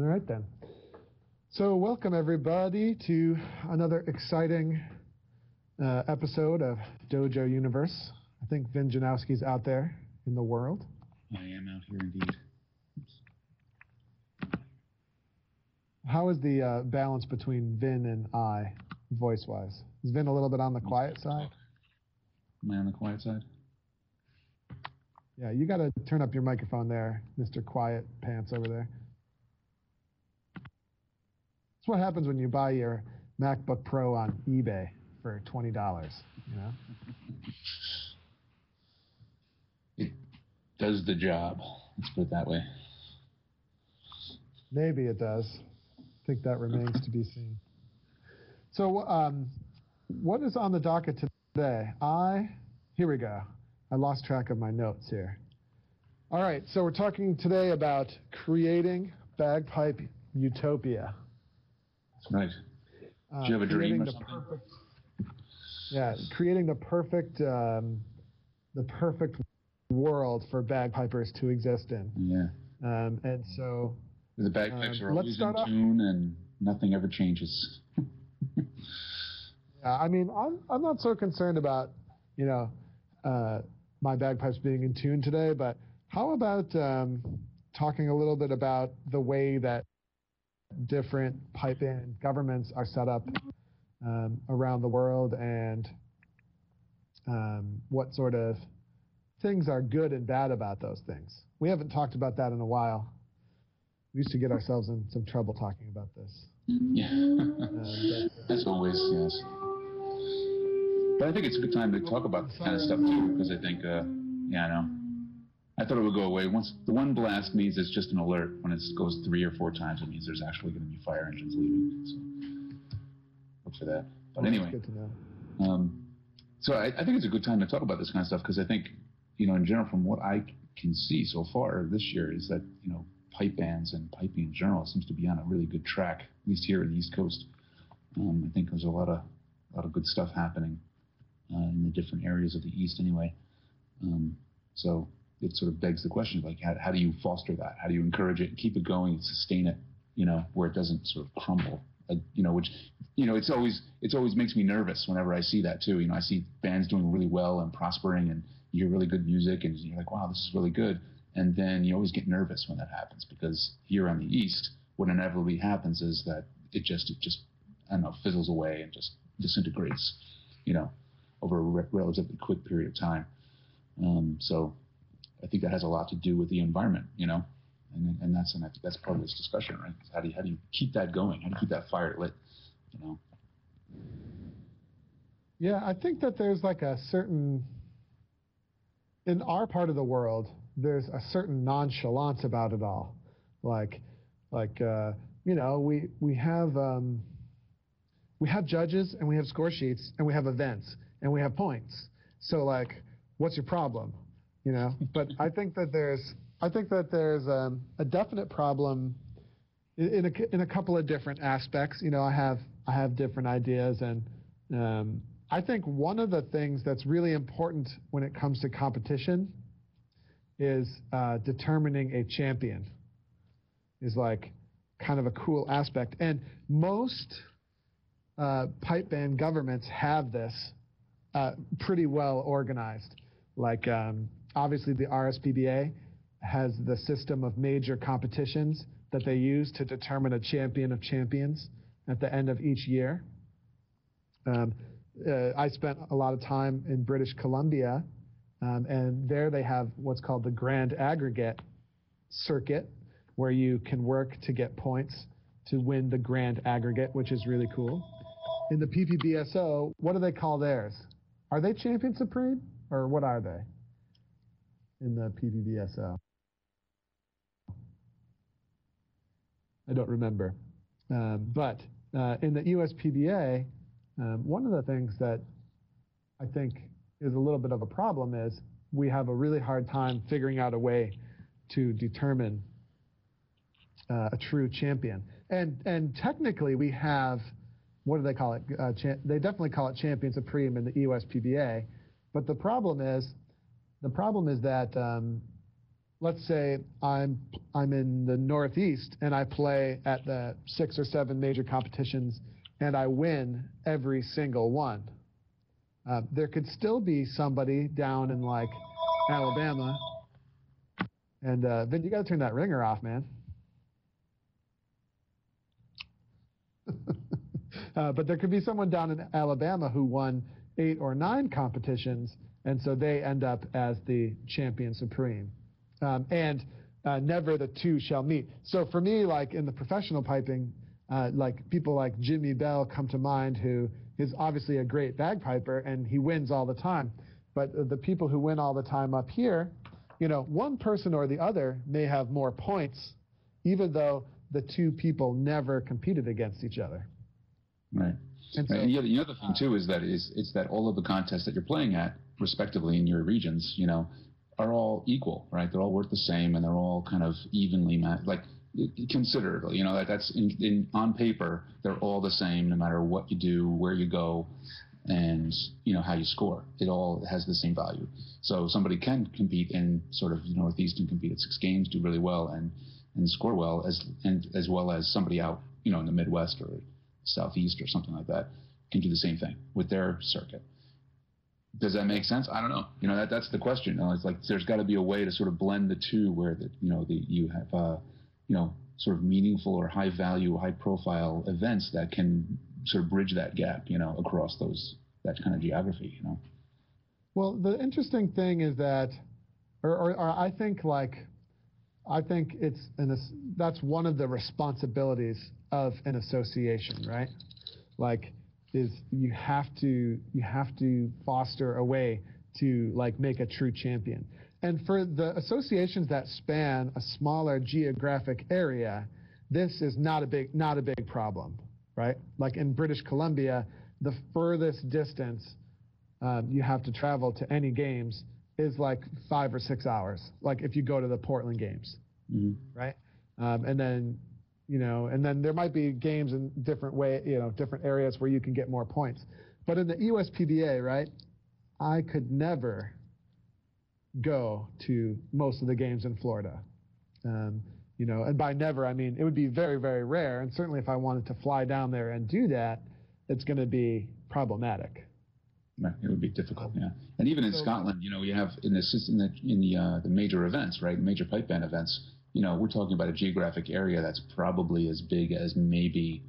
All right then. So welcome everybody to another exciting uh, episode of Dojo Universe. I think Vin Janoski's out there in the world. I am out here indeed. How is the uh, balance between Vin and I, voice-wise? Is Vin a little bit on the quiet side? Am I on the quiet side? Yeah, you got to turn up your microphone there, Mr. Quiet Pants over there. What happens when you buy your MacBook Pro on eBay for twenty dollars. You know. It does the job. Let's put it that way. Maybe it does. I think that remains to be seen. So, um, what is on the docket today? I here we go. I lost track of my notes here. All right, so we're talking today about creating bagpipe utopia. Right. Uh, Do you have a dream or something? perfect- yeah, creating the perfect, um, the perfect world for bagpipers to exist in. Yeah. Um, and so, The bagpipes Um, are let's always in tune and nothing ever changes. yeah, I mean, I'm I'm not so concerned about, you know, uh, my bagpipes being in tune today, but how about um, talking a little bit about the way that different pipe band governments are set up um, around the world and um, what sort of things are good and bad about those things. We haven't talked about that in a while. We used to get ourselves in some trouble talking about this. Yeah. Um, but, As always, yes. But I think it's a good time to talk about this kind of stuff too, because I think, uh, yeah, I know. I thought it would go away. Once the one blast means it's just an alert. When it goes three or four times, it means there's actually going to be fire engines leaving. So look for that. But anyway, good to know. Um, so I, I think it's a good time to talk about this kind of stuff because I think, you know, in general, from what I can see so far this year, is that you know pipe bands and piping in general seems to be on a really good track, at least here in the East Coast. Um, I think there's a lot of a lot of good stuff happening uh, in the different areas of the East, anyway. Um, so it sort of begs the question, of like, how, how do you foster that? How do you encourage it and keep it going and sustain it? You know, where it doesn't sort of crumble. Like, you know, which you know, it's always it's always makes me nervous whenever I see that too. You know, I see bands doing really well and prospering, and you hear really good music, and you're like, wow, this is really good. And then you always get nervous when that happens because here on the east, what inevitably happens is that it just it just I don't know fizzles away and just disintegrates. You know, over a re- relatively quick period of time. Um, so I think that has a lot to do with the environment. You know. And, and that's and I think that's part of this discussion, right? How do you how do you keep that going? How do you keep that fire lit? You know. Yeah, I think that there's like a certain, in our part of the world, there's a certain nonchalance about it all. Like, like uh, you know, we we have um, we have judges and we have score sheets and we have events and we have points. So like, what's your problem? You know. But I think that there's I think that there's um, a definite problem in, in a in a couple of different aspects. You know, I have I have different ideas and. Um, I think one of the things that's really important when it comes to competition is uh, determining a champion. Is like kind of a cool aspect, and most uh, pipe band governments have this uh, pretty well organized. Like um, obviously the RSPBA has the system of major competitions that they use to determine a champion of champions at the end of each year. Um, uh, I spent a lot of time in British Columbia, um, and there they have what's called the Grand Aggregate Circuit, where you can work to get points to win the Grand Aggregate, which is really cool. In the PPBSO, what do they call theirs? Are they Champion Supreme, or what are they in the PPBSO? I don't remember. Um, but uh, in the USPBA, um, one of the things that I think is a little bit of a problem is we have a really hard time figuring out a way to determine uh, a true champion. And and technically we have what do they call it? Uh, cha- they definitely call it champion supreme in the USPBA. But the problem is the problem is that um, let's say I'm I'm in the Northeast and I play at the six or seven major competitions and I win every single one. Uh, there could still be somebody down in like Alabama, and uh, Vin, you got to turn that ringer off, man. uh, but there could be someone down in Alabama who won eight or nine competitions, and so they end up as the champion supreme. Um, and uh, never the two shall meet. So for me, like in the professional piping, uh, like people like Jimmy Bell come to mind, who is obviously a great bagpiper and he wins all the time. But the people who win all the time up here, you know, one person or the other may have more points, even though the two people never competed against each other. Right. And, so, and the, other, the other thing too is that is it's that all of the contests that you're playing at, respectively in your regions, you know, are all equal, right? They're all worth the same, and they're all kind of evenly matched. Like considerably, you know, that that's in, in on paper, they're all the same, no matter what you do, where you go, and you know how you score. It all has the same value. So somebody can compete in sort of the Northeast and compete at six games, do really well, and and score well as and as well as somebody out, you know, in the Midwest or Southeast or something like that can do the same thing with their circuit. Does that make sense? I don't know. You know, that that's the question. You know, it's like there's got to be a way to sort of blend the two, where that you know the you have uh, you know sort of meaningful or high value, high profile events that can sort of bridge that gap, you know, across those that kind of geography, you know. Well, the interesting thing is that, or, or, or I think like, I think it's an that's one of the responsibilities of an association, right? Like, is you have to you have to foster a way to like make a true champion. And for the associations that span a smaller geographic area, this is not a big not a big problem, right? Like in British Columbia, the furthest distance um, you have to travel to any games is like five or six hours. Like if you go to the Portland games, mm-hmm. right? Um, and then you know, and then there might be games in different way, you know, different areas where you can get more points. But in the USPBA, right, I could never go to most of the games in Florida. Um, you know, and by never I mean it would be very, very rare. And certainly if I wanted to fly down there and do that, it's going to be problematic. It would be difficult, yeah. And even in so, Scotland, you know, you have in the in the in the uh, the major events, right, major pipe band events, you know, we're talking about a geographic area that's probably as big as maybe,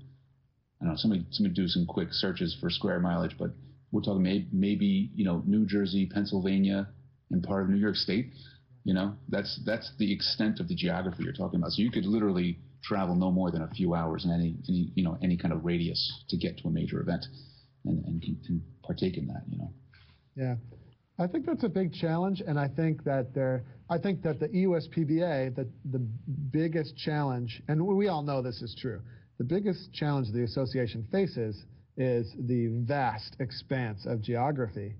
I don't know, somebody, somebody do some quick searches for square mileage, but we're talking maybe, maybe, you know, New Jersey, Pennsylvania, and part of New York State. You know, that's that's the extent of the geography you're talking about. So you could literally travel no more than a few hours in any, any you know any kind of radius to get to a major event, and and, partake in that. You know. Yeah. I think that's a big challenge, and I think that there, I think that the EUSPBA, the the biggest challenge, and we all know this is true, the biggest challenge the association faces is the vast expanse of geography,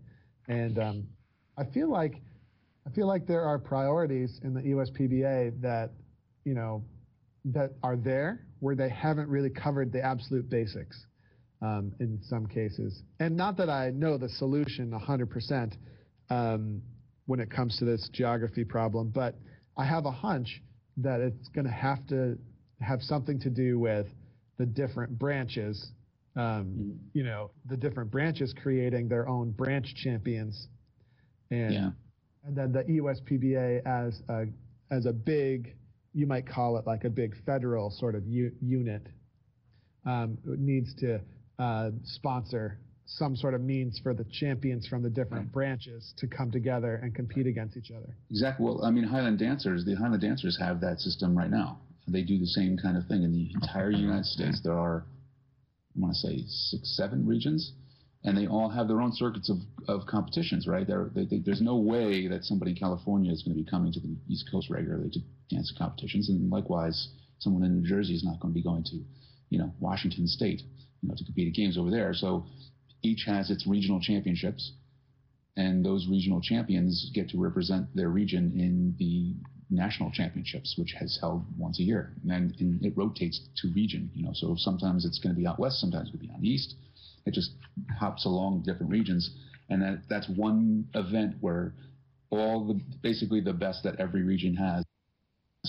and um, I feel like, I feel like there are priorities in the EUSPBA that, you know, that are there where they haven't really covered the absolute basics. Um, in some cases. And not that I know the solution 100%, um, when it comes to this geography problem. But I have a hunch that it's going to have to have something to do with the different branches. Um, mm-hmm. you know, the different branches creating their own branch champions, and yeah. and then the EUSPBA as a as a big, you might call it like a big federal sort of u- unit, um, needs to uh, sponsor some sort of means for the champions from the different right. branches to come together and compete against each other. Exactly. Well, I mean, Highland Dancers, the Highland Dancers have that system right now. They do the same kind of thing in the entire United States. There are, I want to say, six, seven regions, and they all have their own circuits of, of competitions, right? They, they, there's no way that somebody in California is going to be coming to the East Coast regularly to dance competitions, and likewise, someone in New Jersey is not going to be going to, you know, Washington State, you know, to compete at games over there. So each has its regional championships, and those regional champions get to represent their region in the national championships, which has held once a year, and, and it rotates to region. You know, so sometimes it's going to be out west, sometimes to be out east. It just hops along different regions, and that that's one event where all the basically the best that every region has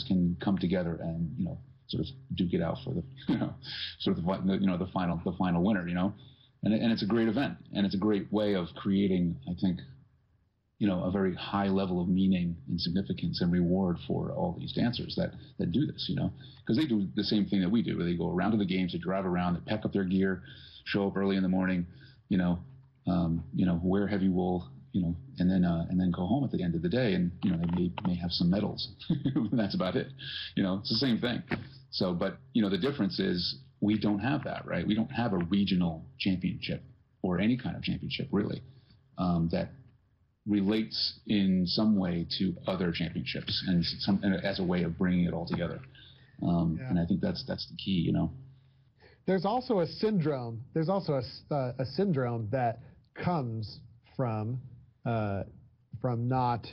can come together and you know sort of duke it out for the you know sort of the you know the final the final winner you know and and it's a great event and it's a great way of creating I think you know a very high level of meaning and significance and reward for all these dancers that that do this you know because they do the same thing that we do they go around to the games they drive around they pack up their gear show up early in the morning you know um, you know wear heavy wool you know, and then uh, and then go home at the end of the day, and you know they may may have some medals. that's about it. You know, it's the same thing. So, but you know, the difference is we don't have that, right? We don't have a regional championship or any kind of championship really um, that relates in some way to other championships and some and as a way of bringing it all together. Um, yeah. And I think that's that's the key, you know. There's also a syndrome. There's also a, uh, a syndrome that comes from uh, from not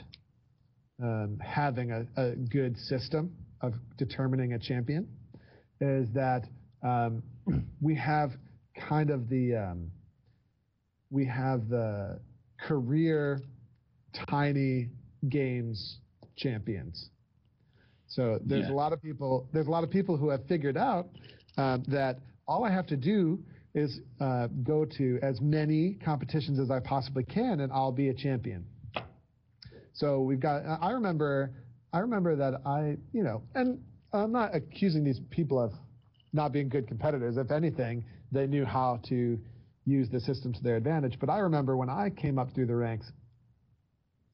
um, having a, a, good system of determining a champion is that um, we have kind of the um, we have the career tiny games champions. So there's yeah. a lot of people there's a lot of people who have figured out um, that all I have to do is uh, go to as many competitions as I possibly can, and I'll be a champion. So we've got. I remember. I remember that I, you know, and I'm not accusing these people of not being good competitors. If anything, they knew how to use the system to their advantage. But I remember when I came up through the ranks,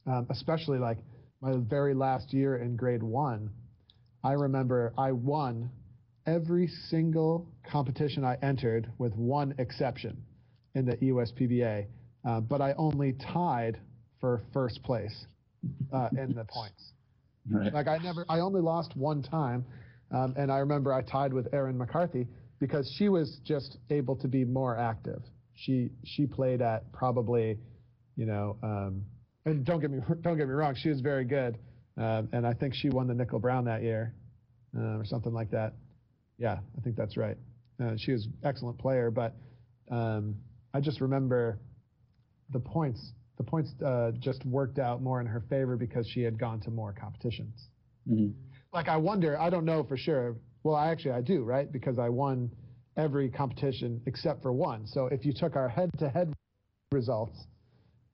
um, especially like my very last year in grade one, I remember I won every single competition I entered, with one exception, in the USPBA. Uh, but I only tied for first place uh, in the points. Right. Like I never, I only lost one time, um, and I remember I tied with Erin McCarthy because she was just able to be more active. She she played at probably, you know, um, and don't get me don't get me wrong, she was very good, um, and I think she won the Nicol-Brown that year, uh, or something like that. Yeah, I think that's right. Uh, she was excellent player, but um, I just remember the points. The points uh, just worked out more in her favor because she had gone to more competitions. Mm-hmm. Like I wonder, I don't know for sure. Well, I actually I do, right? Because I won every competition except for one. So if you took our head-to-head results,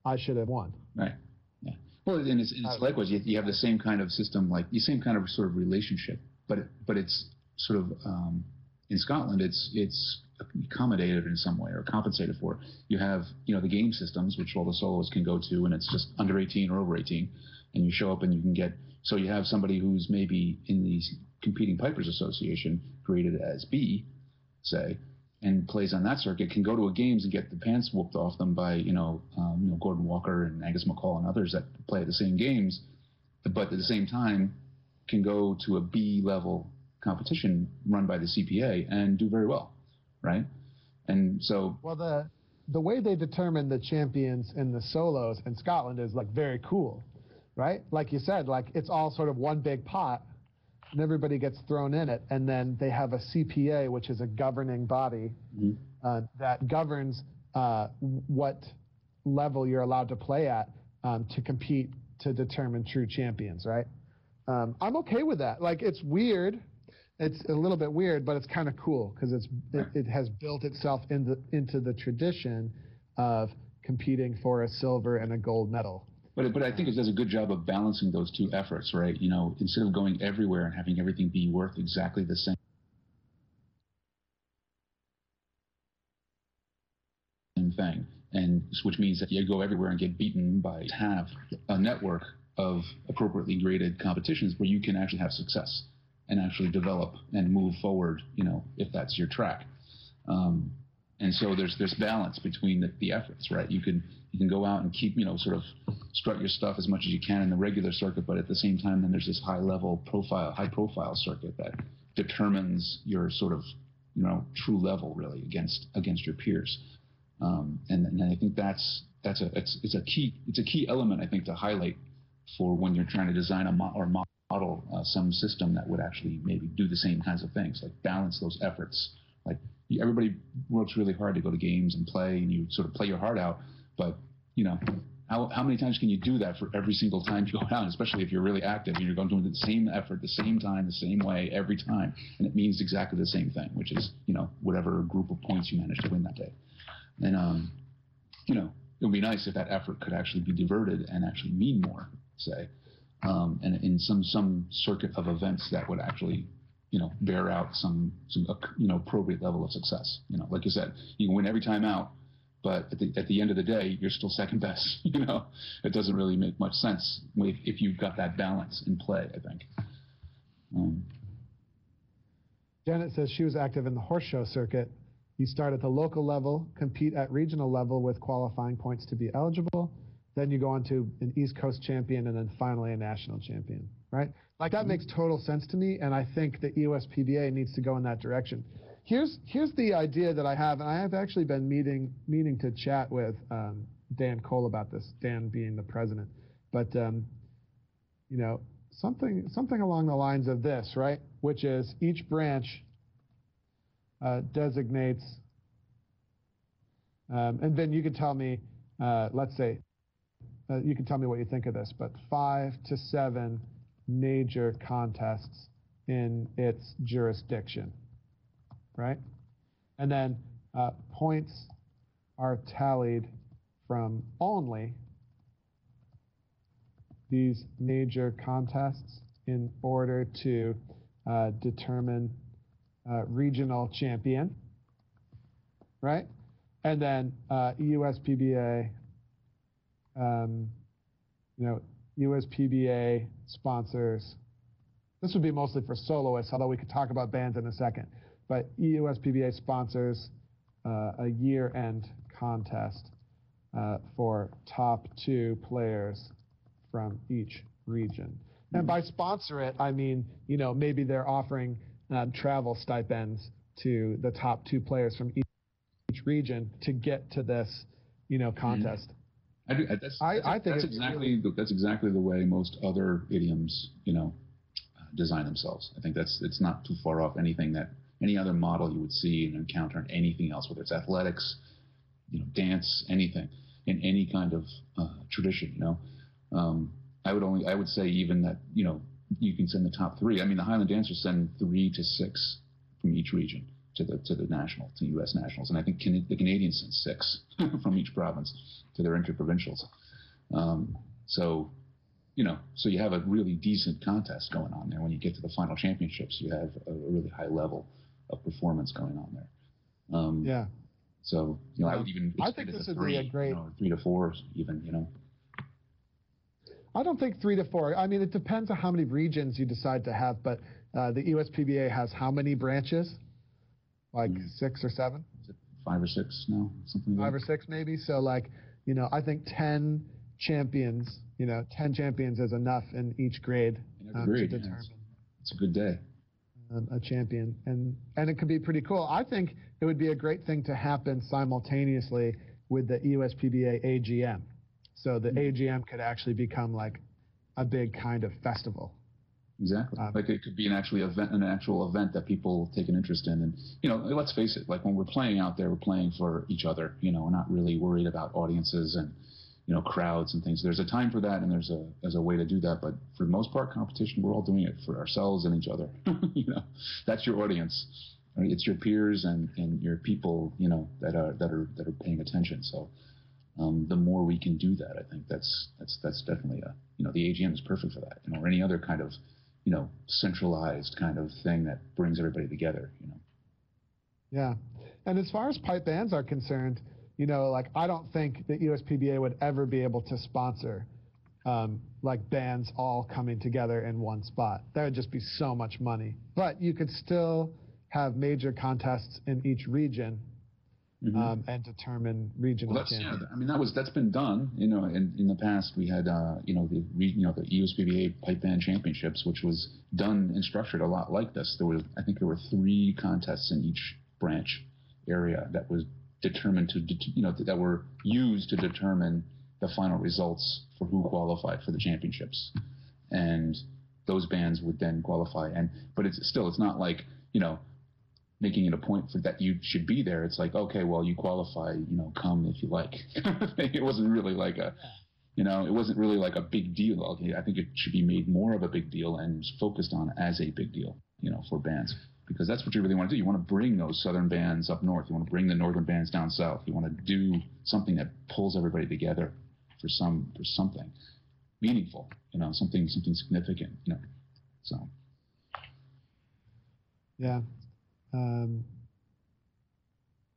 I should have won. Right. Yeah. Well, and it's, it's uh, likewise. You, you have the same kind of system, like the same kind of sort of relationship, but but it's sort of um, in Scotland, it's it's accommodated in some way or compensated for. You have you know the game systems which all the soloists can go to, and it's just under 18 or over 18, and you show up and you can get. So you have somebody who's maybe in the competing Pipers Association, created as B, say, and plays on that circuit, can go to a games and get the pants whooped off them by you know um, you know Gordon Walker and Angus MacColl and others that play the same games, but at the same time can go to a B level competition run by the CPA and do very well, right? And so well the the way they determine the champions in the solos in Scotland is like very cool, right? Like you said, like it's all sort of one big pot and everybody gets thrown in it. And then they have a CPA, which is a governing body mm-hmm. uh, that governs uh, what level you're allowed to play at um, to compete to determine true champions, right? Um, I'm okay with that. Like it's weird it's a little bit weird, but it's kind of cool because it's it, it, has built itself into into the tradition of competing for a silver and a gold medal. But but I think it does a good job of balancing those two efforts, right? You know, instead of going everywhere and having everything be worth exactly the same thing, and which means that you go everywhere and get beaten by have a network of appropriately graded competitions where you can actually have success and actually develop and move forward, you know, if that's your track. Um, and so there's there's balance between the, the efforts, right? You can you can go out and keep, you know, sort of strut your stuff as much as you can in the regular circuit, but at the same time, then there's this high level profile, high profile circuit that determines your sort of, you know, true level really against against your peers. Um, and, and I think that's that's a it's, it's a key it's a key element I think to highlight for when you're trying to design a mo- or model uh, some system that would actually maybe do the same kinds of things, like balance those efforts. Like everybody works really hard to go to games and play, and you sort of play your heart out, but you know, how, how many times can you do that for every single time you go down, especially if you're really active and you're going to do the same effort, the same time, the same way every time, and it means exactly the same thing, which is you know whatever group of points you manage to win that day. And um, you know it would be nice if that effort could actually be diverted and actually mean more, say, um, and in some some circuit of events that would actually you know bear out some some you know appropriate level of success. You know, like you said, you can win every time out but at the, at the end of the day, you're still second best. You know, it doesn't really make much sense if, if you've got that balance in play. I think. Um, Janet says she was active in the horse show circuit. You start at the local level, compete at regional level with qualifying points to be eligible. Then you go on to an East Coast champion and then finally a national champion, right? Like that makes total sense to me, and I think the EUSPBA needs to go in that direction. Here's here's the idea that I have, and I have actually been meeting meaning to chat with um, Dan Cole about this. Dan being the president, but um, you know something something along the lines of this, right? Which is each branch uh, designates, um, and then you can tell me, uh, let's say, uh, you can tell me what you think of this, but five to seven major contests in its jurisdiction right? And then uh, points are tallied from only these major contests in order to uh, determine uh, regional champion, right? And then uh, USPBA, um, you know, USPBA sponsors. This would be mostly for soloists, although we could talk about bands in a second but EUSPBA sponsors uh, a year-end contest uh, for top two players from each region. And by sponsor it, I mean, you know, maybe they're offering um, travel stipends to the top two players from each, each region to get to this, you know, contest. I, do, that's, I, that's, I think that's exactly really, the, that's exactly the way most other idioms, you know, design themselves. I think that's it's not too far off anything that any other model you would see and encounter in anything else, whether it's athletics, you know, dance, anything, in any kind of uh, tradition. You know, um, I would only I would say even that you know you can send the top three. I mean, the Highland dancers send three to six from each region to the to the national to U.S. nationals, and I think can, the Canadians send six from each province to their interprovincials. Um, so, you know, so you have a really decent contest going on there. When you get to the final championships, you have a really high level of performance going on there. Um, yeah. So you know, I would even I think this would three, be a great you know, three to four even. You know. I don't think three to four. I mean, it depends on how many regions you decide to have, but uh, the USPBA has how many branches? Like mm. six or seven? Five or six now, something. Like Five or six maybe. So like, you know, I think ten champions. You know, ten champions is enough in each grade um, to determine. It's, it's a good day um, a champion, and and it could be pretty cool. I think it would be a great thing to happen simultaneously with the USPBA AGM, so the mm-hmm. AGM could actually become like a big kind of festival. Exactly. Um, like it could be an actually event, an actual event that people take an interest in, and you know, let's face it. Like when we're playing out there, we're playing for each other. You know, we're not really worried about audiences and you know crowds and things. There's a time for that, and there's a there's a way to do that. But for the most part, competition, we're all doing it for ourselves and each other. you know, that's your audience. It's your peers and, and your people, you know, that are that are that are paying attention. So, um, the more we can do that, I think that's that's that's definitely a you know the AGM is perfect for that. You know, or any other kind of you know centralized kind of thing that brings everybody together. You know. Yeah, and as far as pipe bands are concerned, you know, like I don't think the USPBA would ever be able to sponsor um, like bands all coming together in one spot. That would just be so much money. But you could still have major contests in each region mm-hmm. um, and determine regional well, champions. Yeah, I mean that was that's been done. You know, in, in the past we had uh, you know the you know the USPBA pipe band championships, which was done and structured a lot like this. There was I think there were three contests in each branch area that was determined to, you know, that were used to determine the final results for who qualified for the championships. And those bands would then qualify. And but it's still it's not like you know making it a point for that you should be there. It's like okay, well you qualify, you know, come if you like. it wasn't really like a You know, it wasn't really like a big deal. I think it should be made more of a big deal and focused on as a big deal. You know, for bands because that's what you really want to do. You want to bring those southern bands up north. You want to bring the northern bands down south. You want to do something that pulls everybody together for some for something meaningful. You know, something something significant. You know, so. Yeah. Um,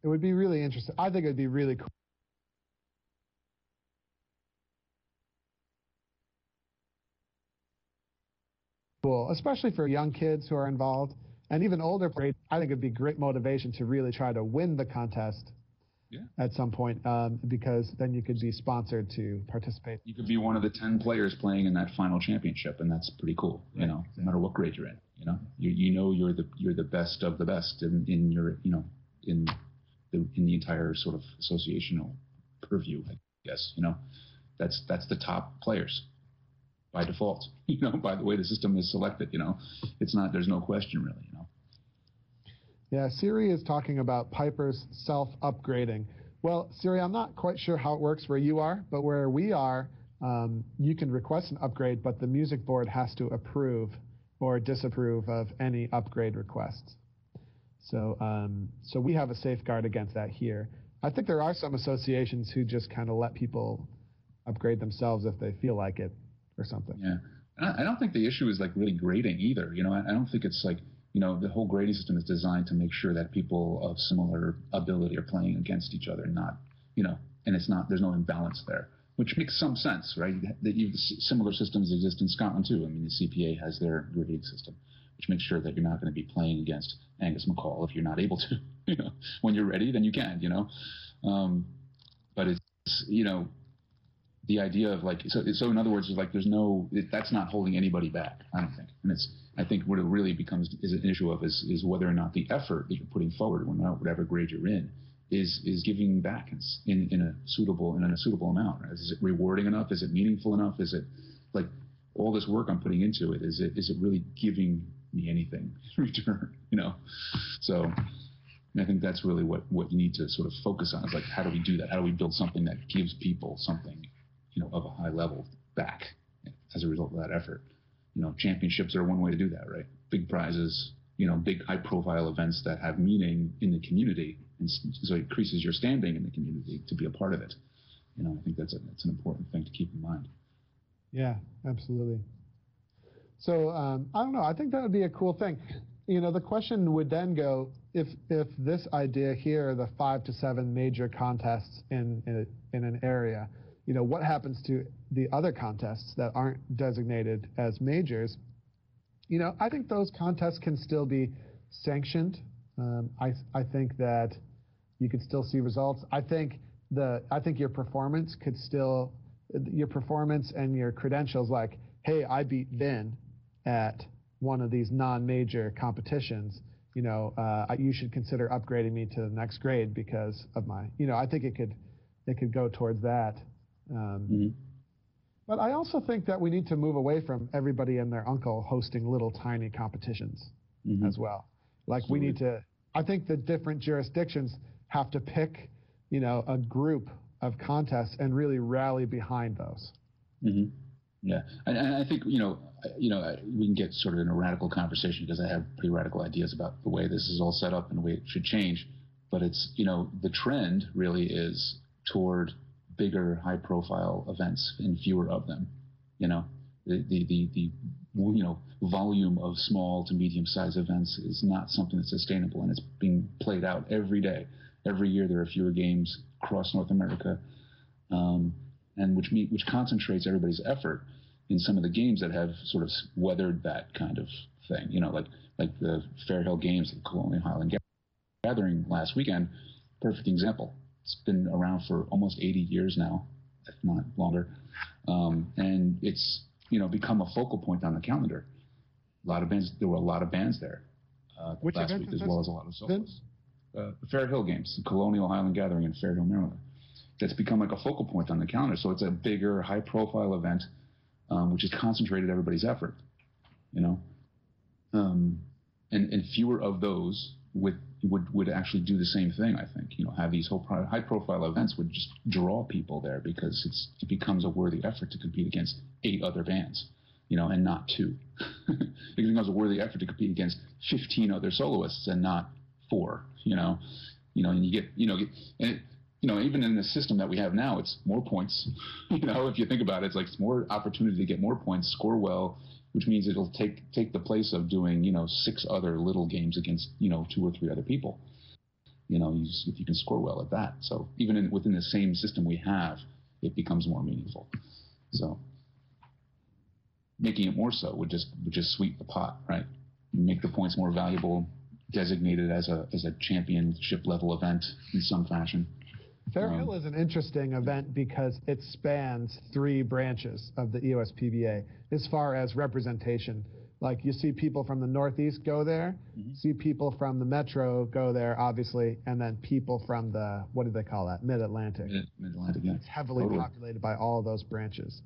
it would be really interesting. I think it would be really cool. Cool, especially for young kids who are involved and even older players. I think it'd be great motivation to really try to win the contest Yeah. at some point um, because then you could be sponsored to participate. You could be one of the ten players playing in that final championship, and that's pretty cool. You know, no matter what grade you're in. You know, you you know you're the you're the best of the best in, in your you know in the in the entire sort of associational purview. I guess you know that's that's the top players by default. You know, by the way the system is selected. You know, it's not there's no question really. Yeah, Siri is talking about Piper's self-upgrading. Well, Siri, I'm not quite sure how it works where you are, but where we are, um, you can request an upgrade, but the music board has to approve or disapprove of any upgrade requests. So, um, so we have a safeguard against that here. I think there are some associations who just kind of let people upgrade themselves if they feel like it or something. Yeah. I don't think the issue is like really grading either. You know, I don't think it's like you know the whole grading system is designed to make sure that people of similar ability are playing against each other, not you know, and it's not there's no imbalance there, which makes some sense, right? That you, similar systems exist in Scotland too. I mean, the CPA has their grading system, which makes sure that you're not going to be playing against Angus MacColl if you're not able to. You know, when you're ready, then you can. You know, um, but it's you know the idea of like so so in other words like there's no it, that's not holding anybody back i don't think and it's i think what it really becomes is an issue of is, is whether or not the effort that you're putting forward whatever grade you're in is is giving back in in a suitable in a suitable amount right? is it rewarding enough is it meaningful enough is it like all this work i'm putting into it is it is it really giving me anything in return you know so I think that's really what, what you need to sort of focus on is like how do we do that? How do we build something that gives people something you know, of a high level back as a result of that effort. You know, championships are one way to do that, right? Big prizes, you know, big high profile events that have meaning in the community, and so it increases your standing in the community to be a part of it. You know, I think that's a, that's an important thing to keep in mind. Yeah, absolutely. So um, I don't know. I think that would be a cool thing. You know, the question would then go if if this idea here, the five to seven major contests in in, in an area, you know, what happens to the other contests that aren't designated as majors? You know, I think those contests can still be sanctioned. Um, I I think that you could still see results. I think the I think your performance could still your performance and your credentials like, hey, I beat Vin at one of these non-major competitions. You know, uh, you should consider upgrading me to the next grade because of my. You know, I think it could it could go towards that. Um, mm-hmm. But I also think that we need to move away from everybody and their uncle hosting little tiny competitions mm-hmm. as well. Like Absolutely. we need to. I think the different jurisdictions have to pick, you know, a group of contests and really rally behind those. Mm-hmm. Yeah, and, and, I think you know, you know, we can get sort of in a radical conversation because I have pretty radical ideas about the way this is all set up and the way it should change. But it's you know, the trend really is toward bigger, high-profile events and fewer of them. You know, the the the, the you know volume of small to medium-sized events is not something that's sustainable, and it's being played out every day. Every year there are fewer games across North America, um, and which meet, which concentrates everybody's effort in some of the games that have sort of weathered that kind of thing. You know, like like the Fairhill Games at Colonial Highland Gathering last weekend, perfect example. It's been around for almost 80 years now, if not longer, um, and it's you know become a focal point on the calendar. A lot of bands. There were a lot of bands there uh, Which last week, as well as a lot of solos. Uh, the Fairhill Games, the Colonial Highland Gathering in Fair Hill, Maryland. That's become like a focal point on the calendar. So it's a bigger, high-profile event, um, which has concentrated everybody's effort. You know, um, and and fewer of those would would would actually do the same thing. I think you know have these whole pro- high profile events would just draw people there because it's it becomes a worthy effort to compete against eight other bands, you know, and not two. it becomes a worthy effort to compete against 15 other soloists and not four. You know, you know, and you get you know and. It, you know, even in the system that we have now, it's more points. you know, if you think about it, it's like it's more opportunity to get more points, score well, which means it'll take take the place of doing you know six other little games against you know two or three other people. You know, you if you can score well at that. So even in, within the same system we have, it becomes more meaningful. So making it more so would just would just sweep the pot, right? Make the points more valuable, designate it as a as a championship level event in some fashion. Fairhill um, is an interesting event because it spans three branches of the EUSPBA as far as representation. Like you see people from the Northeast go there, mm-hmm. see people from the Metro go there, obviously, and then people from the what do they call that? Mid Atlantic. Mid Atlantic, yeah. It's heavily totally. populated by all of those branches.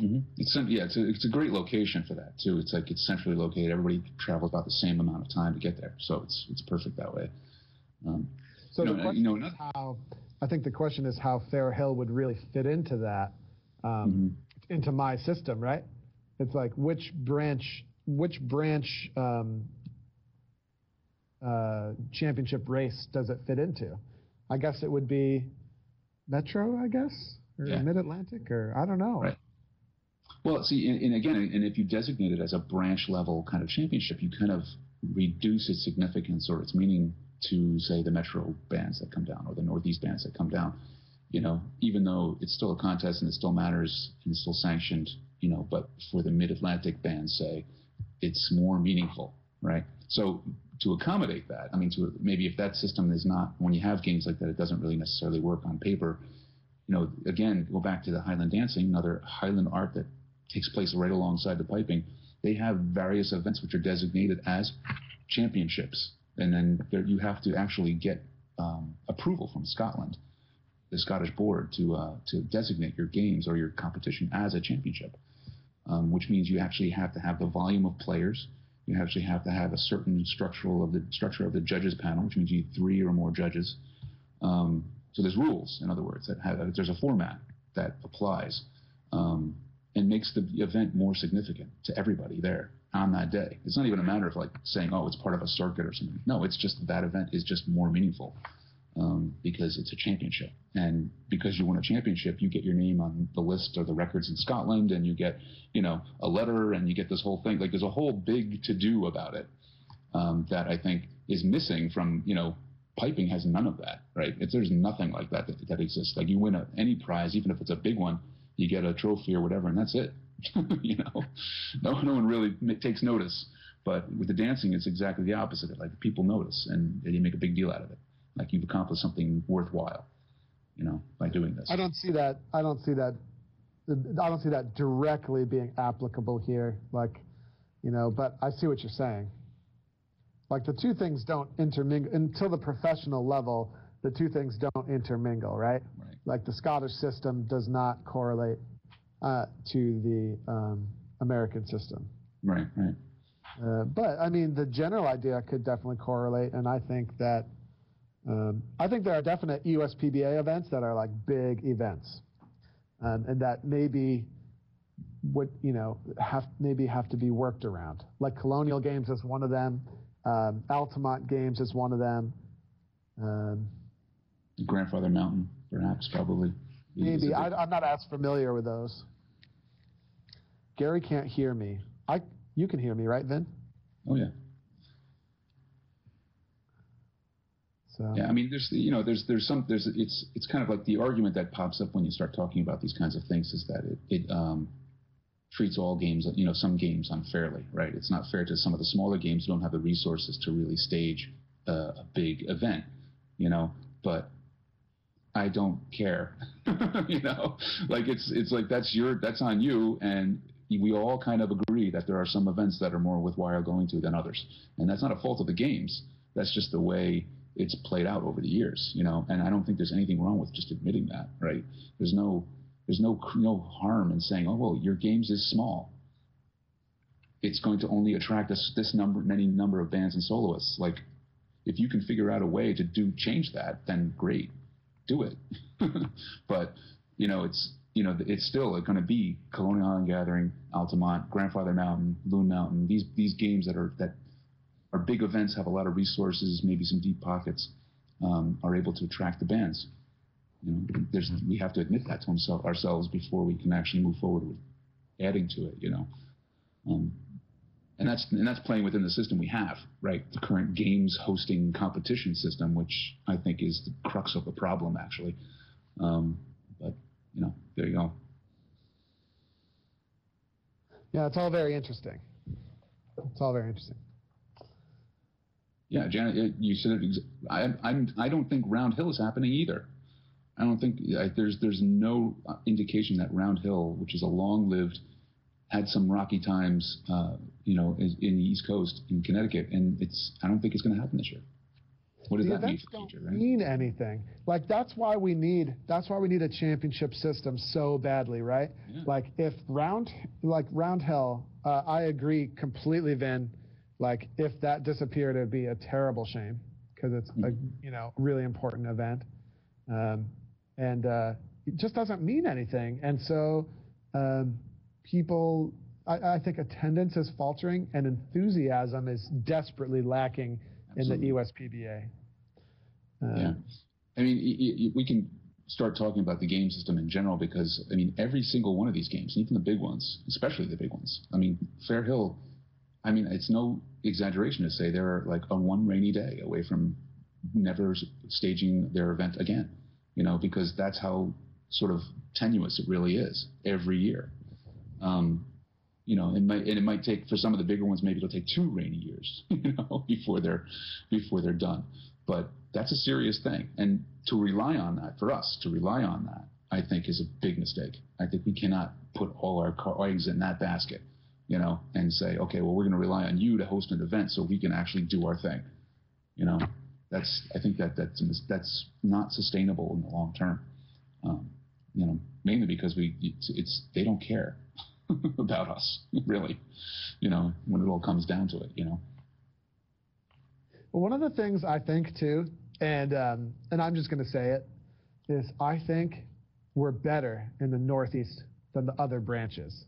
Mm-hmm. It's yeah, it's a, it's a great location for that too. It's like it's centrally located. Everybody travels about the same amount of time to get there, so it's it's perfect that way. Um, so you know, the question you know, is how I think the question is how Fair Hill would really fit into that, um, mm-hmm. into my system, right? It's like which branch, which branch um, uh, championship race does it fit into? I guess it would be Metro, I guess, or yeah. Mid Atlantic, or I don't know. Right. Well, see, and, and again, and if you designate it as a branch level kind of championship, you kind of reduce its significance or its meaning to say the metro bands that come down or the northeast bands that come down you know even though it's still a contest and it still matters and it's still sanctioned you know but for the mid-atlantic bands say it's more meaningful right? So to accommodate that i mean to maybe if that system is not when you have games like that it doesn't really necessarily work on paper. You know again go back to the highland dancing another highland art that takes place right alongside the piping. They have various events which are designated as championships and then there, you have to actually get um, approval from Scotland, the Scottish board, to uh, to designate your games or your competition as a championship, um, which means you actually have to have the volume of players. You actually have to have a certain structural of the structure of the judges panel, which means you need three or more judges. Um, so there's rules, in other words, that have, there's a format that applies um, and makes the event more significant to everybody there on that day. It's not even a matter of like saying, oh, it's part of a circuit or something. No, it's just that event is just more meaningful um, because it's a championship. And because you won a championship, you get your name on the list of the records in Scotland and you get, you know, a letter and you get this whole thing. Like there's a whole big to do about it um, that I think is missing from, you know, piping has none of that, right? It's, there's nothing like that, that that exists. Like you win a, any prize, even if it's a big one, you get a trophy or whatever, and that's it. you know, no, no one really takes notice. But with the dancing, it's exactly the opposite. Like people notice, and you make a big deal out of it. Like you've accomplished something worthwhile, you know, by doing this. I don't see that. I don't see that. I don't see that directly being applicable here. Like, you know, but I see what you're saying. Like the two things don't intermingle until the professional level. The two things don't intermingle, right? Right. Like the Scottish system does not correlate uh, to the um, American system. Right, right. Uh, but I mean, the general idea could definitely correlate, and I think that um, I think there are definite EUSPBA events that are like big events, um, and that maybe would you know have maybe have to be worked around. Like Colonial Games is one of them. Um, Altamont Games is one of them. Um, Grandfather Mountain, perhaps, probably. Maybe. I, am not as familiar with those. Gary can't hear me. I, you can hear me, right, Vin? Oh, yeah. So. Yeah, I mean, there's you know, there's there's some there's it's it's kind of like the argument that pops up when you start talking about these kinds of things is that it it um, treats all games you know some games unfairly, right? It's not fair to some of the smaller games who don't have the resources to really stage a, a big event, you know. But I don't care. you know, like it's it's like that's your that's on you, and we all kind of agree that there are some events that are more worthwhile going to than others, and that's not a fault of the games. That's just the way it's played out over the years, you know. And I don't think there's anything wrong with just admitting that, right? There's no there's no no harm in saying, oh well, your games is small. It's going to only attract this this number many number of bands and soloists. Like if you can figure out a way to do change that, then great, do it. but you know, it's you know, it's still going to be Colonial Highland Gathering, Altamont, Grandfather Mountain, Loon Mountain. These these games that are that are big events, have a lot of resources, maybe some deep pockets, um, are able to attract the bands. You know, there's we have to admit that to ourselves before we can actually move forward with adding to it. You know, um, and that's and that's playing within the system we have, right? The current games hosting competition system, which I think is the crux of the problem, actually. Um, but you know, there you go. Yeah, it's all very interesting. It's all very interesting. Yeah, Janet, you said it. I, I'm. I don't think Round Hill is happening either. I don't think I, there's there's no indication that Round Hill, which is a long-lived, had some rocky times, uh, you know, in, in, the East Coast in Connecticut, and it's. I don't think it's going to happen this year. What does the that mean for the future? Right? Mean anything? Like that's why we need that's why we need a championship system so badly, right? Yeah. Like if round like Round Hill, uh, I agree completely, Vin like if that disappeared, it'd be a terrible shame because it's a mm-hmm. you know really important event, um, and uh, it just doesn't mean anything. And so um, people, I, I, think attendance is faltering and enthusiasm is desperately lacking Absolutely. in the USPBA. Um, yeah, I mean we can start talking about the game system in general because I mean every single one of these games, even the big ones, especially the big ones. I mean Fair Hill I mean, it's no exaggeration to say they're like a one rainy day away from never staging their event again, you know, because that's how sort of tenuous it really is every year. Um, you know, it might, and it might take for some of the bigger ones, maybe it'll take two rainy years, you know, before they're, before they're done. But that's a serious thing. And to rely on that for us to rely on that, I think is a big mistake. I think we cannot put all our eggs in that basket you know, and say, okay, well, we're going to rely on you to host an event so we can actually do our thing. You know, that's I think that that's that's not sustainable in the long term. Um, you know, mainly because we it's, it's they don't care about us really. You know, when it all comes down to it, you know. Well, one of the things I think too, and um, and I'm just going to say it, is I think we're better in the Northeast than the other branches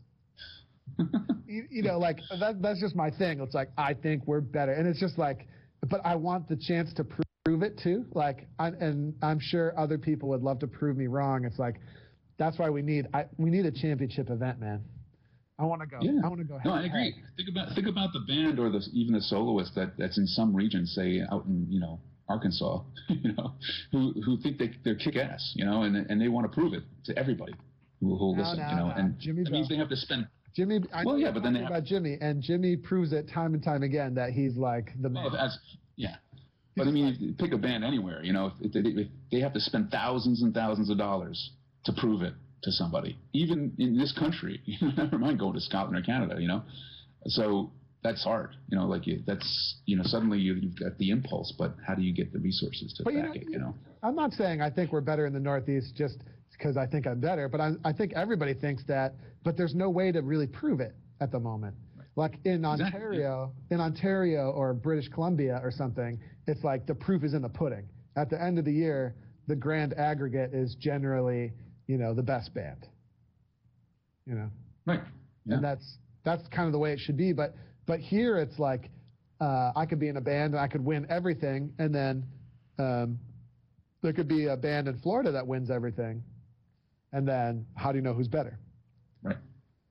you, you, know, like that, that's just my thing. It's like I think we're better, and it's just like, but I want the chance to prove it too. Like, I, and I'm sure other people would love to prove me wrong. It's like that's why we need I, we need a championship event, man. I want to go. Yeah. I want to go. No, I agree. Think about think about the band or the even the soloist that that's in some region, say out in you know Arkansas, you know, who who think they they're kick ass, you know, and and they want to prove it to everybody who will no, listen, no, you know, no. and Jimmy that means they have to spend Jimmy, I well, yeah, but then they about Jimmy, and Jimmy proves it time and time again that he's like the man. Well, as, yeah, but I mean, pick a band anywhere. You know, if they, if they have to spend thousands and thousands of dollars to prove it to somebody, even in this country. Never mind going to Scotland or Canada. You know, so that's hard. You know, like you, that's you know suddenly you, have got the impulse, but how do you get the resources to but back you know, it? You know, I'm not saying I think we're better in the Northeast just because I think I'm better, but I, I think everybody thinks that but there's no way to really prove it at the moment. Right. Like in Ontario, exactly. in Ontario or British Columbia or something, it's like the proof is in the pudding. At the end of the year, the grand aggregate is generally, you know, the best band. You know. Right. Yeah. And that's that's kind of the way it should be. But but here it's like uh, I could be in a band and I could win everything, and then um, there could be a band in Florida that wins everything, and then how do you know who's better? Right.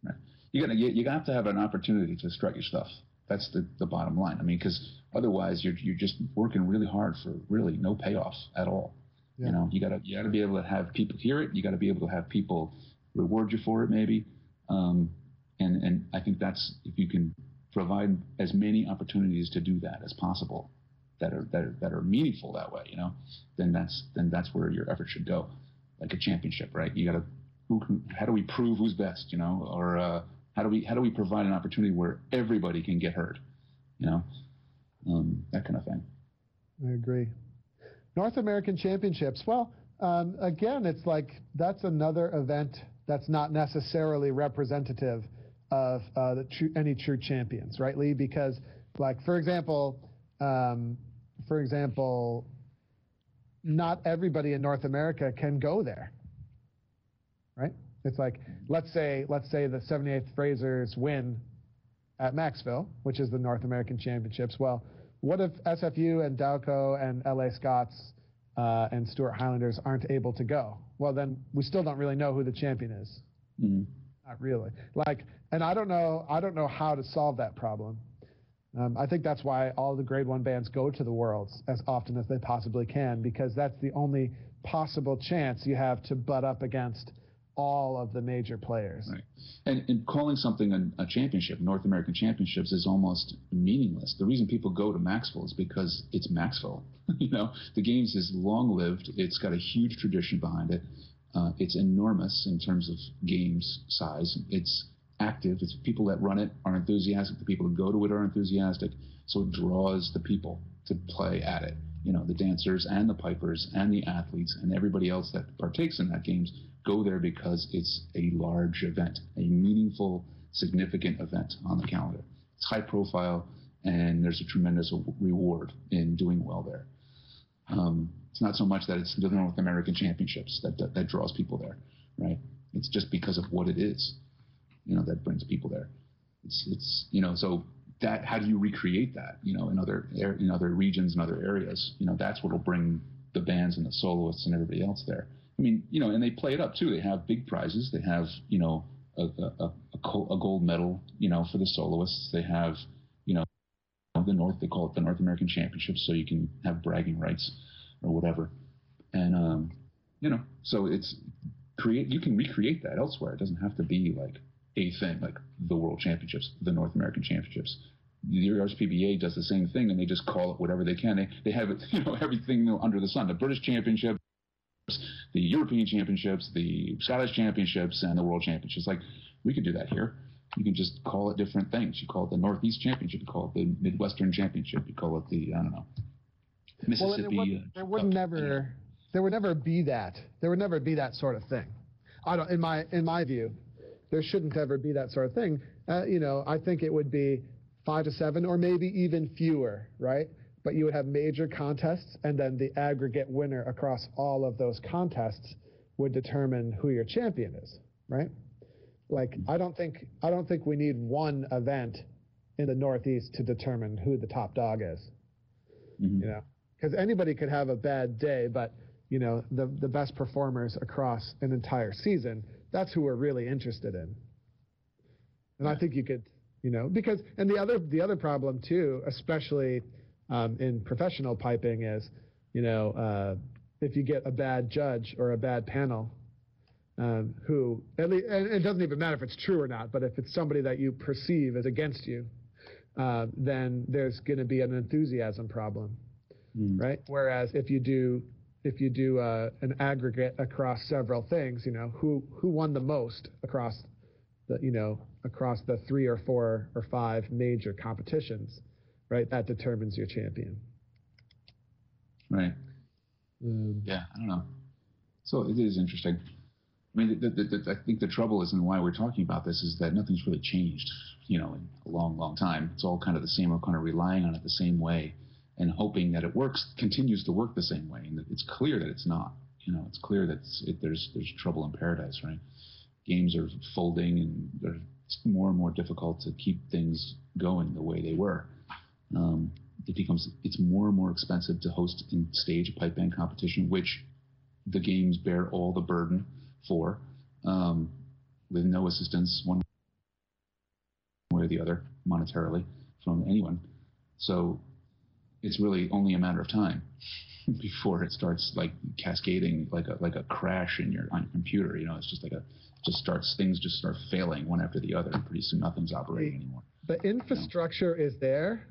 right. You got you, you have to have an opportunity to strut your stuff. That's the, the bottom line. I mean, because otherwise you're you're just working really hard for really no payoff at all. Yeah. You know, you gotta you gotta be able to have people hear it. You got to be able to have people reward you for it, maybe. Um, and and I think that's if you can provide as many opportunities to do that as possible, that are that are that are meaningful that way. You know, then that's then that's where your effort should go, like a championship, right? You got to who, who, how do we prove who's best, you know, or uh, how do we how do we provide an opportunity where everybody can get heard, you know, um, that kind of thing. I agree. North American Championships. Well, um, again, it's like that's another event that's not necessarily representative of uh, any true champions, right, Lee? Because, like, for example, um, for example, not everybody in North America can go there. Right? It's like let's say let's say the 78th Frasers win at Maxville, which is the North American Championships. Well, what if SFU and Dowco and LA Scots uh, and Stuart Highlanders aren't able to go? Well, then we still don't really know who the champion is. Mhm. Not really. Like, and I don't know. I don't know how to solve that problem. Um, I think that's why all the Grade One bands go to the Worlds as often as they possibly can, because that's the only possible chance you have to butt up against all of the major players. Right. And, and calling something a, a championship, North American Championships, is almost meaningless. The reason people go to Maxville is because it's Maxville. you know, the games is long lived. It's got a huge tradition behind it. Uh, it's enormous in terms of games size. It's active. It's people that run it are enthusiastic. The people who go to it are enthusiastic. So it draws the people to play at it. You know, the dancers and the pipers and the athletes and everybody else that partakes in that games go there because it's a large event, a meaningful, significant event on the calendar. It's high profile, and there's a tremendous reward in doing well there. Um, it's not so much that it's the North American Championships that, that, that draws people there, right? It's just because of what it is, you know, that brings people there. It's it's you know so that how do you recreate that you know in other in other regions and other areas you know that's what will bring the bands and the soloists and everybody else there I mean, you know, and they play it up too. They have big prizes. They have, you know, a, a, a, gold medal, you know, for the soloists. They have, you know, the North. They call it the North American Championships, so you can have bragging rights or whatever. And um, you know, so it's create. You can recreate that elsewhere. It doesn't have to be like a thing like the World Championships, the North American Championships. The RSPBA does the same thing, and they just call it whatever they can. They, they have it, you know, everything under the sun. The British Championship, the European Championships, the Scottish Championships, and the World Championships. Like we could do that here. You can just call it different things. You call it the Northeast Championship. You call it the Midwestern Championship. You call it the I don't know Mississippi. Well, would, uh, there would never there would never be that. There would never be that sort of thing. I don't. In my in my view, there shouldn't ever be that sort of thing. Uh, you know, I think it would be five to seven, or maybe even fewer, right? But you would have major contests, and then the aggregate winner across all of those contests would determine who your champion is, right? Like I don't think I don't think we need one event in the Northeast to determine who the top dog is. Mm-hmm. You know, because anybody could have a bad day, but you know the the best performers across an entire season. That's who we're really interested in. And I think you could, you know, because and the other the other problem too, especially um, in professional piping is, you know, uh, if you get a bad judge or a bad panel, um, who, at least, and it doesn't even matter if it's true or not, but if it's somebody that you perceive as against you, uh, then there's going to be an enthusiasm problem, mm. right? Whereas if you do if you do uh, an aggregate across several things, you know, who who won the most across the you know across the three or four or five major competitions, right? That determines your champion. Right. Um, yeah, I don't know. So it is interesting. I mean, the, the, the, I think the trouble is, and why we're talking about this, is that nothing's really changed, you know, in a long, long time. It's all kind of the same. We're kind of relying on it the same way, and hoping that it works, continues to work the same way. And it's clear that it's not. You know, it's clear that it's, it, there's there's trouble in paradise, right? Games are folding, and it's more and more difficult to keep things going the way they were um, it becomes it's more and more expensive to host and stage a pipe band competition, which the games bear all the burden for, um, with no assistance one way or the other monetarily from anyone. So it's really only a matter of time before it starts like cascading like a like a crash in your on your computer. You know, it's just like a just starts things just start failing one after the other, and pretty soon nothing's operating anymore. The infrastructure you know? is there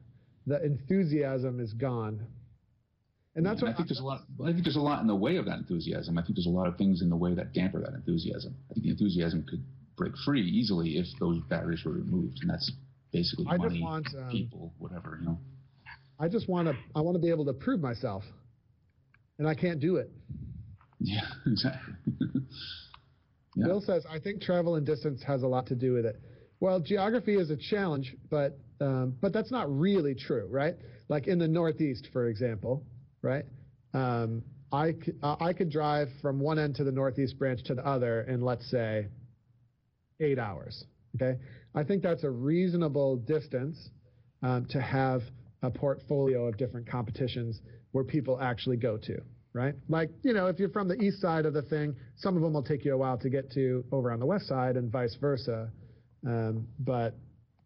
the enthusiasm is gone. And that's what I think there's a lot. I think there's a lot in the way of that enthusiasm. I think there's a lot of things in the way that damper that enthusiasm. I think the enthusiasm could break free easily if those barriers were removed, and that's basically I money, want, um, people, whatever. You know. I just want to. I want to be able to prove myself, and I can't do it. Yeah, exactly. yeah. Bill says, I think travel and distance has a lot to do with it. Well, geography is a challenge, but um, but that's not really true, right? like in the Northeast, for example, right? Um, I, uh, I could drive from one end to the Northeast branch to the other in, let's say, eight hours. Okay. I think that's a reasonable distance um, to have a portfolio of different competitions where people actually go to, right? Like, you know, if you're from the east side of the thing, some of them will take you a while to get to over on the west side and vice versa. Um, but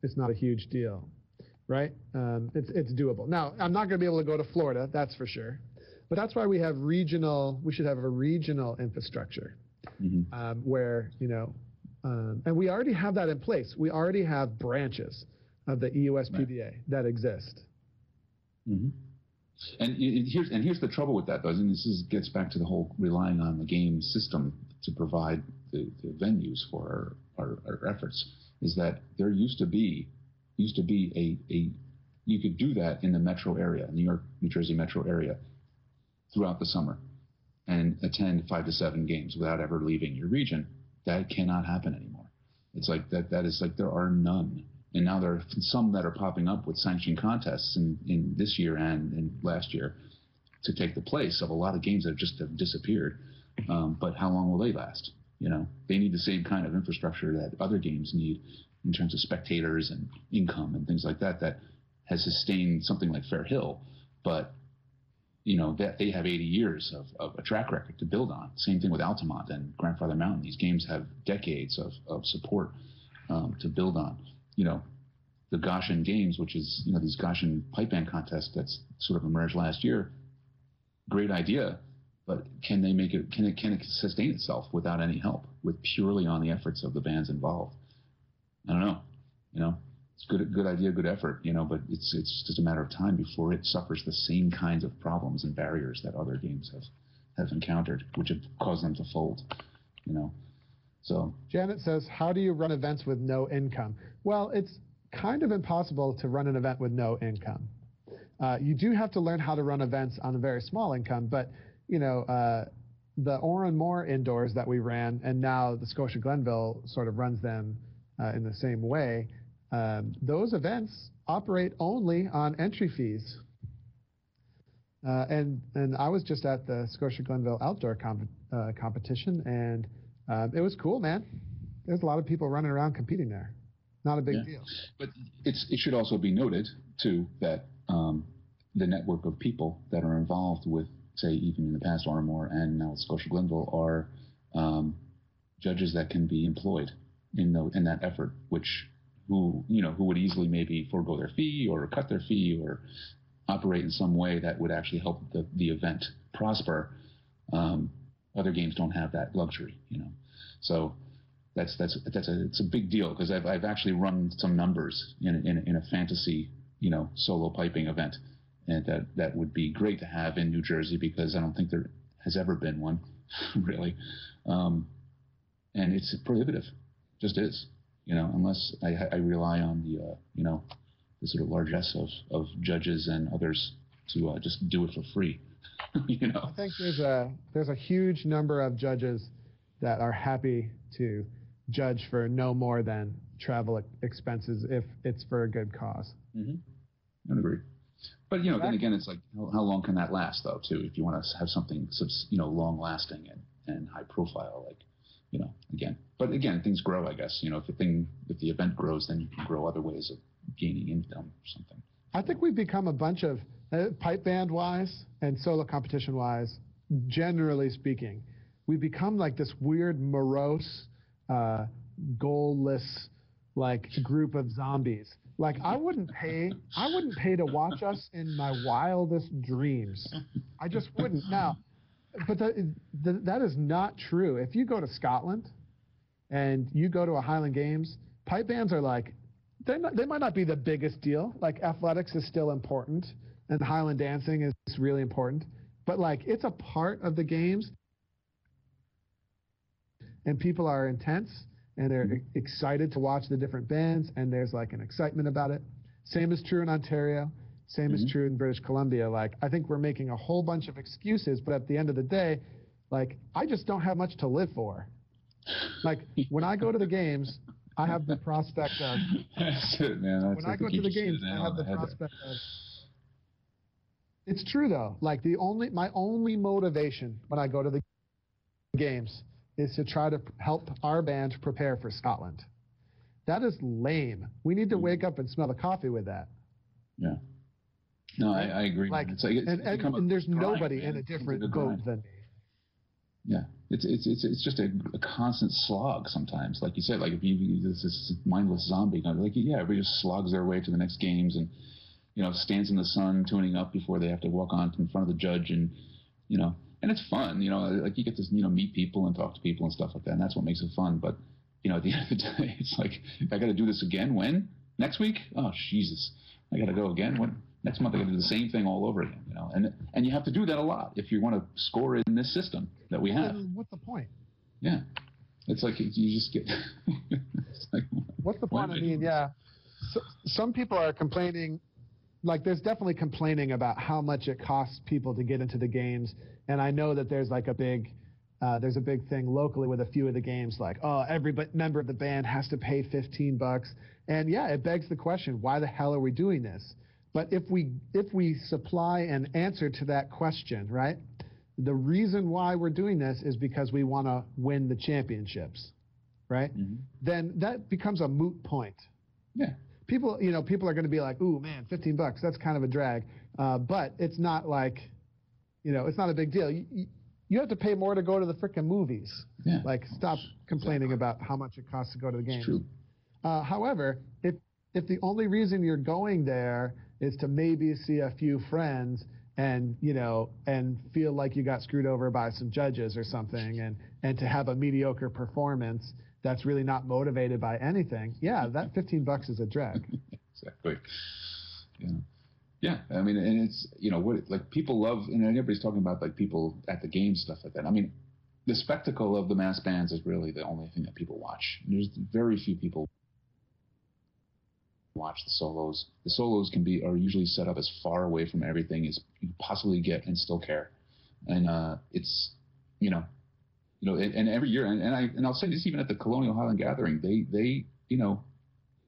it's not a huge deal, right? Um, it's, it's doable. Now, I'm not going to be able to go to Florida, that's for sure. But that's why we have regional, we should have a regional infrastructure Mm-hmm. um, where, you know, um, and we already have that in place. We already have branches of the EUSPBA that exist. hmm And y- here's and here's the trouble with that, though, and this is, gets back to the whole relying on the game system to provide the, the venues for our, our, our efforts. Is that there used to be used to be a, a you could do that in the metro area, New York, New Jersey metro area, throughout the summer, and attend five to seven games without ever leaving your region. That cannot happen anymore. It's like that. That is like there are none and now there are some that are popping up with sanctioned contests in, in this year and in last year to take the place of a lot of games that just have disappeared. Um, but how long will they last? You know, they need the same kind of infrastructure that other games need in terms of spectators and income and things like that. That has sustained something like Fair Hill, but you know that they have 80 years of, of a track record to build on. Same thing with Altamont and Grandfather Mountain. These games have decades of, of support um, to build on you know, the Goshen Games, which is, you know, these Goshen pipe band contests that's sort of emerged last year. Great idea, but can they make it, can it, can it sustain itself without any help, with purely on the efforts of the bands involved? I don't know, you know, it's good, good idea, good effort, you know, but it's, it's just a matter of time before it suffers the same kinds of problems and barriers that other games have, have encountered, which have caused them to fold, you know. So Janet says, How do you run events with no income? Well, it's kind of impossible to run an event with no income. Uh, you do have to learn how to run events on a very small income, but you know, uh, the Oran Mor indoors that we ran, and now the Scotia Glenville sort of runs them uh, in the same way. Um, those events operate only on entry fees. Uh, and and I was just at the Scotia Glenville outdoor comp- uh, competition, and uh, it was cool, man. There's a lot of people running around competing there. Not a big Yeah. deal. But it's, it should also be noted, too, that um, the network of people that are involved with, say, even in the past Armor and now Scotia Glenville are um, judges that can be employed in, the, in that effort, which who you know who would easily maybe forego their fee or cut their fee or operate in some way that would actually help the, the event prosper. Um, other games don't have that luxury, you know. So that's that's that's a it's a big deal because I've I've actually run some numbers in in, in a fantasy you know solo piping event, and that that would be great to have in New Jersey because I don't think there has ever been one, really, um, and it's prohibitive, just is, you know, unless I, I rely on the uh, you know the sort of largesse of of judges and others to uh, just do it for free, you know. I think there's a there's a huge number of judges that are happy to judge for no more than travel expenses if it's for a good cause. Mm-hmm. I agree. But you know, then again, it's like how, how long can that last, though? Too, if you want to have something, you know, long lasting and, and high profile, like you know, again. But again, things grow, I guess. You know, if the thing, if the event grows, then you can grow other ways of gaining income or something. I think we've become a bunch of uh, pipe band wise and solo competition wise, generally speaking, we've become like this weird morose, uh, goalless, like group of zombies. Like I wouldn't pay, I wouldn't pay to watch us in my wildest dreams. I just wouldn't. Now, but the, the, that is not true. If you go to Scotland and you go to a Highland Games, pipe bands are like they're they might not be the biggest deal. Like athletics is still important, and Highland dancing is really important. But like it's a part of the games, and people are intense and they're e- excited to watch the different bands, and there's like an excitement about it. Same is true in Ontario. Same is Mhm. true in British Columbia. Like I think we're making a whole bunch of excuses, but at the end of the day, like I just don't have much to live for. Like when I go to the games, I have the prospect of That's it, man. That's, when I go to the games, I have the head there. prospect of It's true though. Like the only my only motivation when I go to the games is to try to help our band prepare for Scotland. That is lame. We need to hmm. wake up and smell the coffee with that. Yeah. No, I, I agree. Like, it's like it's and, and, and there's grind, nobody man. in a different boat than me. Yeah, it's it's it's it's just a, a constant slog sometimes. Like you said, like if you this mindless zombie, like yeah, everybody just slogs their way to the next games and you know stands in the sun tuning up before they have to walk on in front of the judge and you know and it's fun. You know, like you get to you know meet people and talk to people and stuff like that, and that's what makes it fun. But you know, at the end of the day, it's like I got to do this again. When next week? Oh Jesus, I got to go again. When next month I got to do the same thing all over again. You know, and and you have to do that a lot if you want to score in this system that we have. What's the point? Yeah. It's like you just get. like, What's the point? I mean, yeah. So, some people are complaining, like there's definitely complaining about how much it costs people to get into the games, and I know that there's like a big, uh, there's a big thing locally with a few of the games, like oh every b- member of the band has to pay 15 bucks, and yeah, it begs the question, why the hell are we doing this? But if we if we supply an answer to that question, right? The reason why we're doing this is because we want to win the championships, right? Mhm. Then that becomes a moot point Yeah. People you know people are going to be like ooh man 15 bucks that's kind of a drag. Uh, but it's not like you know it's not a big deal. You, you, have to pay more to go to the freaking movies. Yeah. like stop complaining about how much it costs to go to the games. True. uh, however if if the only reason you're going there is to maybe see a few friends and you know and feel like you got screwed over by some judges or something and and to have a mediocre performance that's really not motivated by anything yeah that 15 bucks is a drag Exactly. Yeah. Yeah. I mean, and it's, you know, what, like people love, and everybody's talking about like people at the game stuff like that. I mean, the spectacle of the mass bands is really the only thing that people watch. There's very few people watch the solos. The solos can be are usually set up as far away from everything as you possibly get and still care. And uh, it's you know, you know, and, and every year, and, and I and I'll say this even at the Colonial Highland Gathering, they they you know,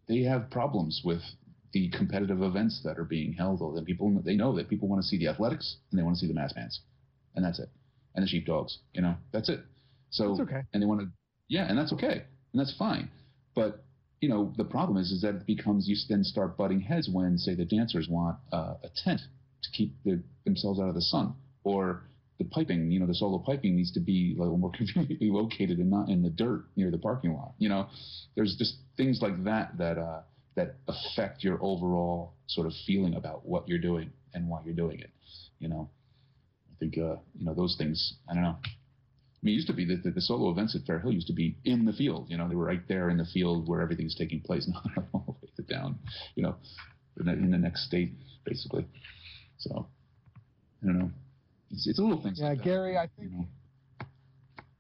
they have problems with the competitive events that are being held. Or that people they know that people want to see the athletics and they want to see the mass bands, and that's it, and the sheepdogs. You know, that's it. So That's okay. and they want to, yeah, and that's okay, and that's fine. But you know, the problem is, is that it becomes you then start butting heads when, say, the dancers want uh, a tent to keep their, themselves out of the sun, or the piping, you know, the solo piping needs to be a little more conveniently located and not in the dirt near the parking lot. You know, there's just things like that that uh, that affect your overall sort of feeling about what you're doing and why you're doing it. You know, I think uh, you know those things. I don't know. I mean, it used to be that the, the solo events at Fair Hill used to be in the field. You know, they were right there in the field where everything's taking place. Now they're all the way down, you know, in the, in the next state, basically. So, I don't know. It's, it's little things. yeah like that, gary i you think know.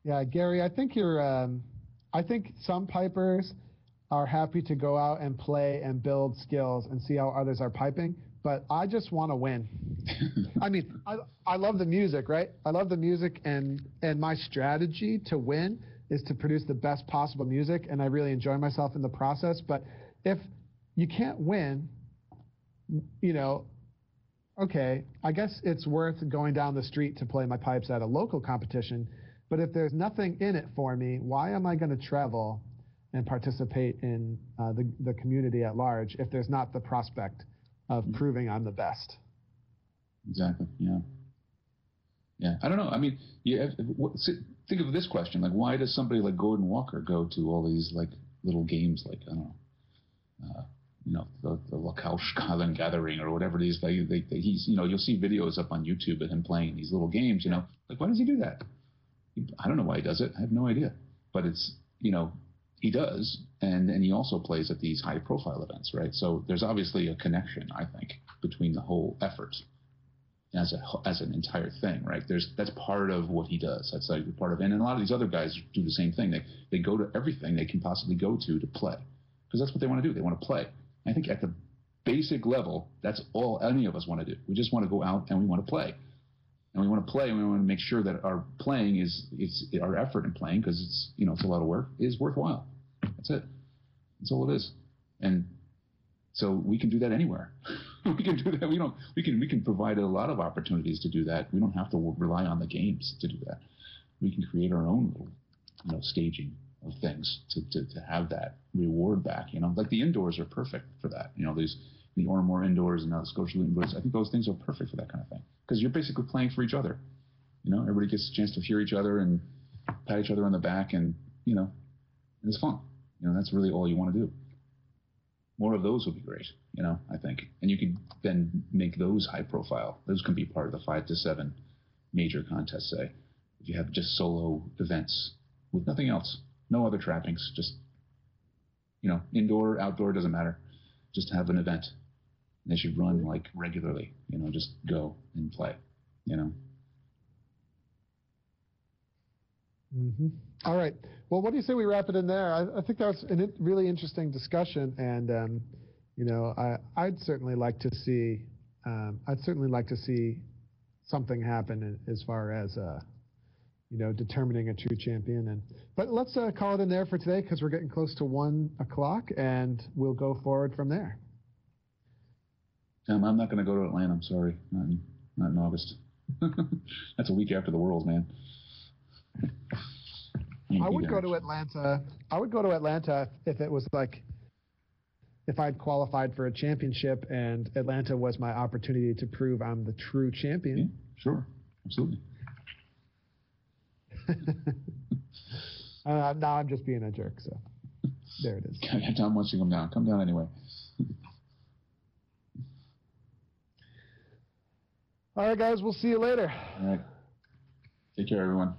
Yeah, Gary, I think you're. Um, I think some pipers are happy to go out and play and build skills and see how others are piping, but I just want to win. I mean, I, I love the music, right? I love the music, and and my strategy to win is to produce the best possible music, and I really enjoy myself in the process. But if you can't win, you know, okay, I guess it's worth going down the street to play my pipes at a local competition. But if there's nothing in it for me, why am I going to travel and participate in uh, the, the community at large if there's not the prospect of proving I'm the best? Exactly. Yeah. Yeah. I don't know. I mean, yeah. if- if- what- si- Think of this question: like, why does somebody like Gordon Walker go to all these like little games, like I don't know, uh, you know, the, the Lakaush Highland Gathering or whatever it is? They, they, they, he's, you know, you'll see videos up on YouTube of him playing these little games. You know, like why does he do that? I don't know why he does it. I have no idea. But it's, you know, he does, and and he also plays at these high profile events, right? So there's obviously a connection, I think, between the whole effort as a as an entire thing, right? There's that's part of what he does. That's like part of, and a lot of these other guys do the same thing. They they go to everything they can possibly go to to play, because that's what they want to do. They want to play. I think at the basic level, that's all any of us want to do. We just want to go out and we want to play, and we want to play, and we want to make sure that our playing is it's our effort in playing because it's you know it's a lot of work is worthwhile. That's it. That's all it is, and so we can do that anywhere. we can do that. We don't. We can. We can provide a lot of opportunities to do that. We don't have to rely on the games to do that. We can create our own little, you know, staging of things to, to, to have that reward back. You know, like the indoors are perfect for that. You know, these the Ormore indoors and now the Scotia indoors. I think those things are perfect for that kind of thing because you're basically playing for each other. You know, everybody gets a chance to hear each other and pat each other on the back, and you know, and it's fun. You know, that's really all you want to do. More of those would be great. You know, I think, and you could then make those high profile. Those can be part of the five to seven major contests. Say, if you have just solo events with nothing else, no other trappings, just you know, indoor, outdoor doesn't matter. Just have an event. They should run like regularly. You know, just go and play. You know. Mm-hmm. All right. Well, what do you say we wrap it in there? I, I think that was a really interesting discussion, and um, you know, I, I'd certainly like to see, um, I'd certainly like to see something happen as far as, uh, you know, determining a true champion. And but let's uh, call it in there for today because we're getting close to one o'clock, and we'll go forward from there. Um, I'm not going to go to Atlanta. I'm sorry. Not in, not in August. That's a week after the Worlds, man. I would go to Atlanta. I would go to Atlanta if it was like if I'd qualified for a championship and Atlanta was my opportunity to prove I'm the true Yeah, champion. sure. Absolutely. uh, now I'm just being a jerk. So there it is. Tom wants you to come down. Come down anyway. All right, guys. We'll see you later. All right. Take care, everyone.